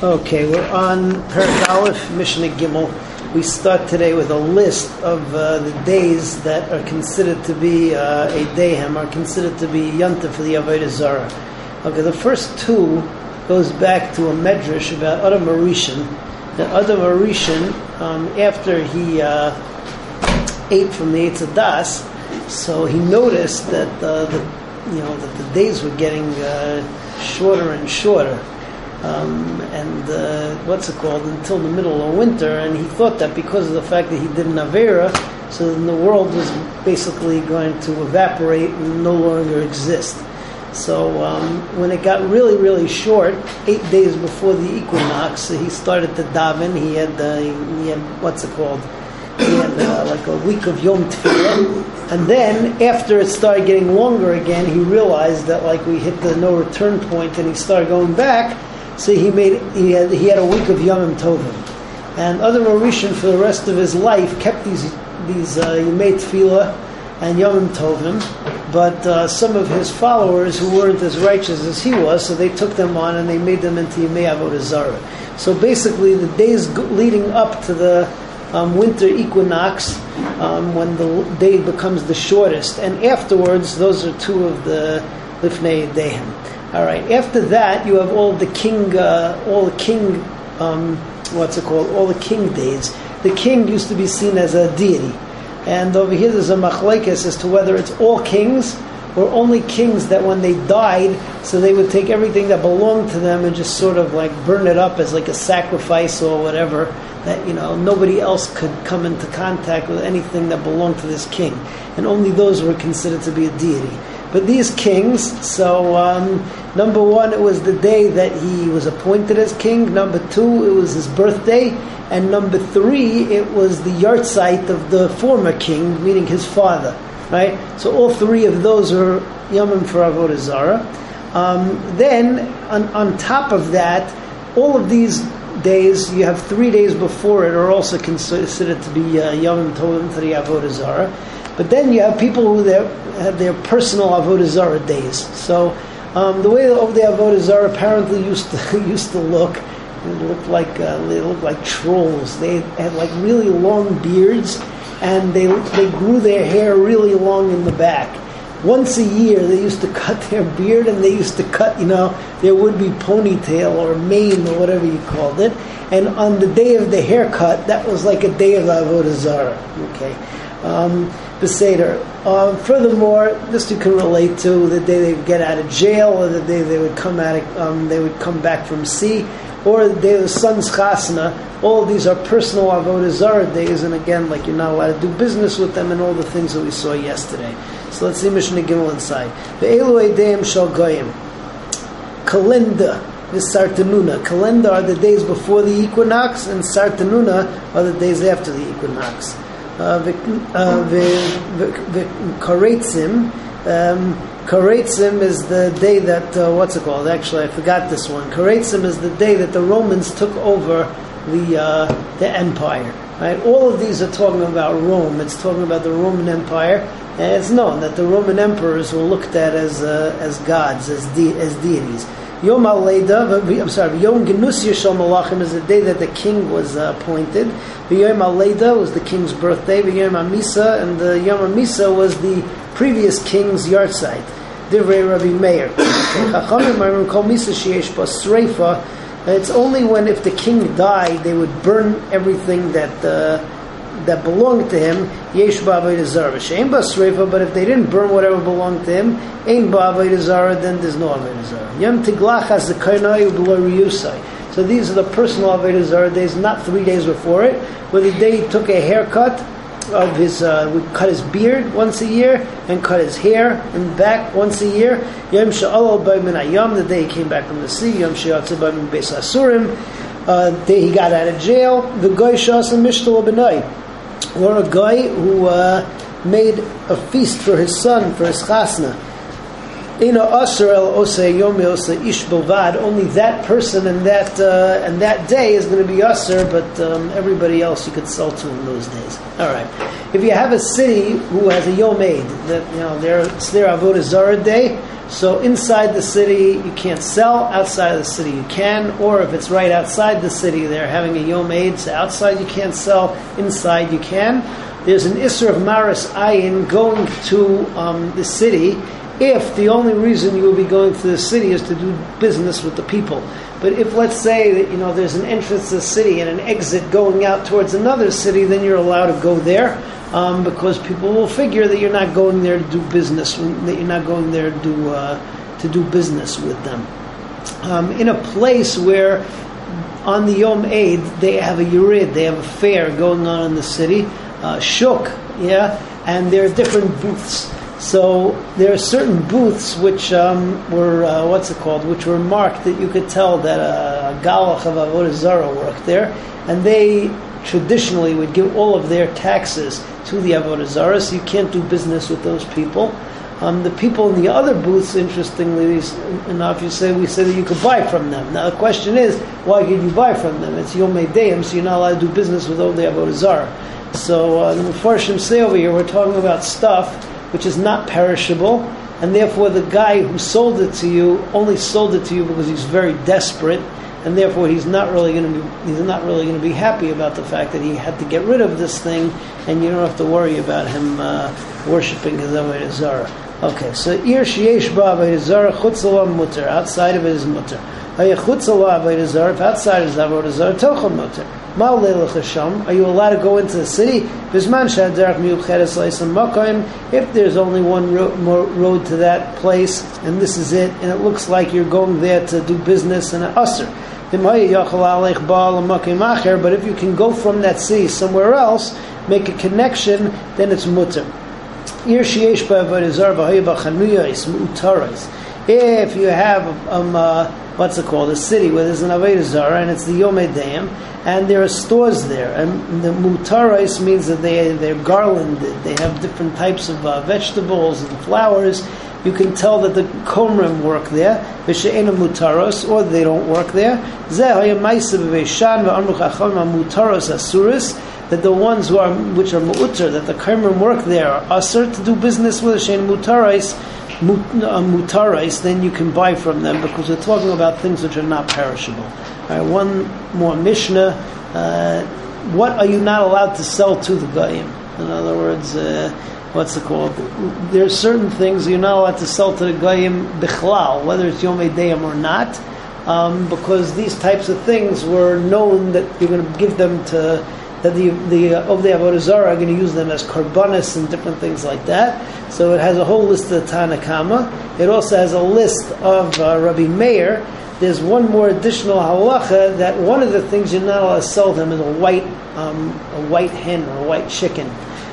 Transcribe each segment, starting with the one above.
Okay, we're on Parak Aleph, Mishnah Gimel. We start today with a list of uh, the days that are considered to be uh, a dayhem, are considered to be yanta for the Avodah Zarah. Okay, the first two goes back to a medrash about Adam HaRishon. That Adam HaRishon, um, after he uh, ate from the Eitz Das, so he noticed that uh, the you know that the days were getting uh, shorter and shorter um, and uh, what's it called until the middle of winter, and he thought that because of the fact that he did an avera, so then the world was basically going to evaporate and no longer exist. So um, when it got really, really short, eight days before the equinox, he started to daven. He had, uh, he had what's it called? He had uh, like a week of Yom Tefillah. And then after it started getting longer again, he realized that like we hit the no return point, and he started going back. So he made he had, he had a week of Yom Tovim, and other Mauritian for the rest of his life kept these these uh, Tefillah and Yom Tovim, but uh, some of his followers who weren't as righteous as he was, so they took them on and they made them into Yemei Avodah Zarah. So basically, the days leading up to the um, winter equinox, um, when the day becomes the shortest, and afterwards, those are two of the Lifnei Dehem. All right. After that, you have all the king, uh, all the king, um, what's it called? All the king days. The king used to be seen as a deity, and over here there's a machlekes as to whether it's all kings or only kings that when they died, so they would take everything that belonged to them and just sort of like burn it up as like a sacrifice or whatever. That you know nobody else could come into contact with anything that belonged to this king, and only those were considered to be a deity. But these kings, so um, number one, it was the day that he was appointed as king. Number two, it was his birthday. And number three, it was the yahrzeit of the former king, meaning his father. Right? So all three of those are Yomim for Avodah Zarah. Um, then, on, on top of that, all of these days, you have three days before it, are also considered to be uh, Yom Tovim for Avodah Zarah. But then you have people who have their personal avodah zarah days. So um, the way the avodah zarah apparently used to used to look, it looked like uh, they looked like trolls. They had like really long beards, and they they grew their hair really long in the back. Once a year, they used to cut their beard, and they used to cut, you know, there would be ponytail or mane or whatever you called it. And on the day of the haircut, that was like a day of avodah zarah. Okay. Um, Beseder. Um, furthermore, this you can relate to the day they get out of jail, or the day they would come out, of, um, they would come back from sea, or the day of the son's chasna. All of these are personal avodah zarah days, and again, like you're not allowed to do business with them, and all the things that we saw yesterday. So let's see Mishnah Gimel inside. The Elu Edeim Shal. Kalenda. The Sartanuna. Kalenda are the days before the equinox, and Sartanuna are the days after the equinox. Karetzim. Um, Karetzim is the day that, uh, what's it called? Actually, I forgot this one. Karetzim is the day that the Romans took over the, uh, the empire. Right? All of these are talking about Rome. It's talking about the Roman Empire. And it's known that the Roman emperors were looked at as, uh, as gods, as, de- as deities. Yom Aleida, I'm sorry, Yom Genus Yishol Malachim is the day that the king was uh, appointed. Yom Aleida was the king's birthday. Yom Amisa, and the Yom Amisa was the previous king's yahrzeit. Divrei Rabbi Meir. It's only when if the king died, they would burn everything that uh, that belonged to him, yesh ba'avodah zara. Shein basreifa, but if they didn't burn whatever belonged to him, ain ba'avodah zara, then there's no avodah zara. Yom tiglach has the kainai riyusai. So these are the personal avodah zara days, not three days before it, where the day he took a haircut of his, uh, cut his beard once a year and cut his hair and back once a year. Yom sha'alal b'min ayam, the day he came back from the sea. Yom b'min beis asurim, uh, day he got out of jail. The goy shas and mishtal or a guy who uh, made a feast for his son, for his chasna. Only that person and that uh, and that day is going to be asr, but um, everybody else you could sell to in those days. All right. if you have a city who has a Yom that you know their it's their Avodah Zarah day, so inside the city you can't sell, outside of the city you can, or if it's right outside the city, they're having a Yom so outside you can't sell, inside you can. There's an Isser of Maris Ayin going to um, the city if the only reason you will be going to the city is to do business with the people. But if, let's say, that you know there's an entrance to the city and an exit going out towards another city, then you're allowed to go there um, because people will figure that you're not going there to do business, that you're not going there to do, uh, to do business with them. Um, in a place where on the Yom Eid they have a yurid, they have a fair going on in the city, uh, shuk, yeah, and there are different booths. So there are certain booths which um, were uh, what's it called, which were marked that you could tell that a galach of avodah zara worked there, and they traditionally would give all of their taxes to the avodah zara. So you can't do business with those people. Um, the people in the other booths, interestingly enough, you say we say that you could buy from them. Now the question is, why could you buy from them? It's Yom Deim, so you're not allowed to do business with all the avodah zara. So uh, the Mepharshim say over here, we're talking about stuff which is not perishable, and therefore the guy who sold it to you only sold it to you because he's very desperate, and therefore he's not really going to be he's not really going to be happy about the fact that he had to get rid of this thing, and you don't have to worry about him uh, worshiping his avodah zara. Okay, so ir sheyesh ba avodah zara chutz mutter outside of it is mutter. Hayachutz avodah zara outside is avodah zara tochel mutter. Are you allowed to go into the city? If there's only one road to that place, and this is it, and it looks like you're going there to do business in an usr. But if you can go from that city somewhere else, make a connection, then it's mutter. If you have um, uh, what's it called, a city where there's an Avodah and it's the Yom Dam, and there are stores there. And the mutarais means that they they're garlanded. They have different types of uh, vegetables and flowers. You can tell that the komrim work there, v'she'ena mutaros, or they don't work there. Mutaros Asuris. That the ones who are which are mu'utter, that the komrim work there, are asur to do business with she'en mutaros, uh, mutarais, then you can buy from them because we're talking about things which are not perishable. One more Mishnah. Uh, what are you not allowed to sell to the Goyim? In other words, uh, what's it called? There are certain things you're not allowed to sell to the Goyim bichlal, whether it's Yom Deyam or not, um, because these types of things were known that you're going to give them to that the the uh, of the Avodah Zarah are going to use them as karbanis and different things like that. So it has a whole list of Tanna Kamma. It also has a list of uh, Rabbi Meir there's one more additional halacha that one of the things you're not allowed to sell them is a white, um, a white hen or a white chicken.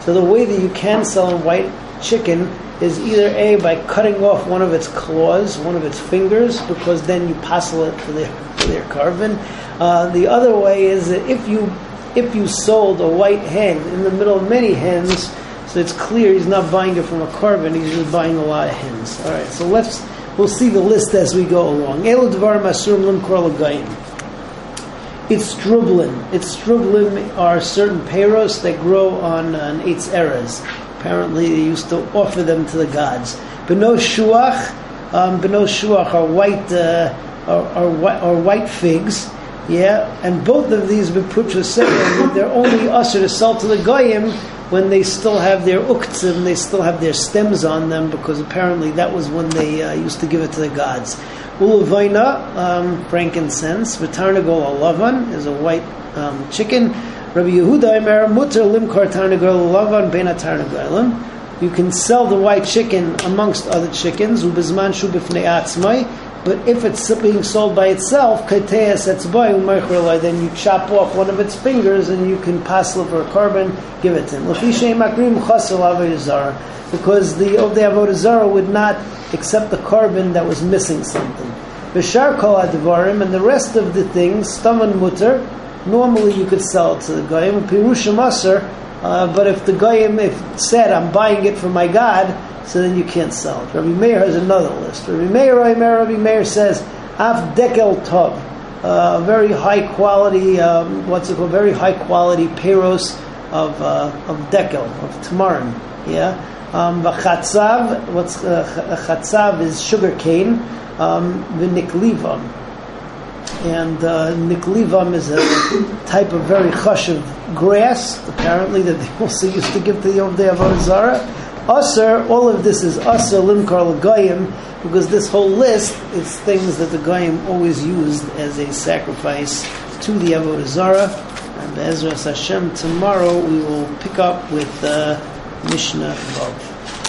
So the way that you can sell a white chicken is either a by cutting off one of its claws, one of its fingers, because then you passel it for their for their carbon. Uh, the other way is that if you if you sold a white hen in the middle of many hens, so it's clear he's not buying it from a carbon, he's just buying a lot of hens. All right, so let's We'll see the list as we go along. It's strublin. It's strublin are certain peros that grow on an eitz eres. Apparently, they used to offer them to the gods. Beno shuach, um, beno shuach are white, uh, are, are, are, white figs. Yeah, and both of these beputra say that they're only usher to sell to the goyim when they still have their uktzim, they still have their stems on them, because apparently that was when they uh, used to give it to the gods. Ulavaina, um, frankincense. V'tarnagol alavan is a white um, chicken. Rabbi Yehuda Emer mutter limkar tarnagol alavan ben tarnagolim. You can sell the white chicken amongst other chickens. Ubizman shubifnei atzmai but if it's being sold by itself, then you chop off one of its fingers and you can pass for a carbon, give it to him. Because the Ovdei Avodah Zarah would not accept the carbon that was missing something. Bishar kol advarim and the rest of the things, staman mutter, normally you could sell it to the goyim. Pirusha maser, uh, but if the goyim if said, "I'm buying it for my God," so then you can't sell it. Rabbi Meir has another list. Rabbi Meir, Rabbi Meir says, Af dekel tov, uh, very high quality, um, what's it called, very high quality peros, of uh, of dekel of tamarin. Yeah, um, v'chatzav. What's uh, chatzav is sugar cane. Um, v'niklivam, and uh, niklivam is a type of very chashiv grass. Apparently, that they also used to give to the Yom Avodah Zarah. Aser, all of this is Aser Limkar Goyim, because this whole list is things that the Goyim always used as a sacrifice to the Avodah Zarah. And Bezras Hashem, tomorrow we will pick up with uh, Mishnah Vav.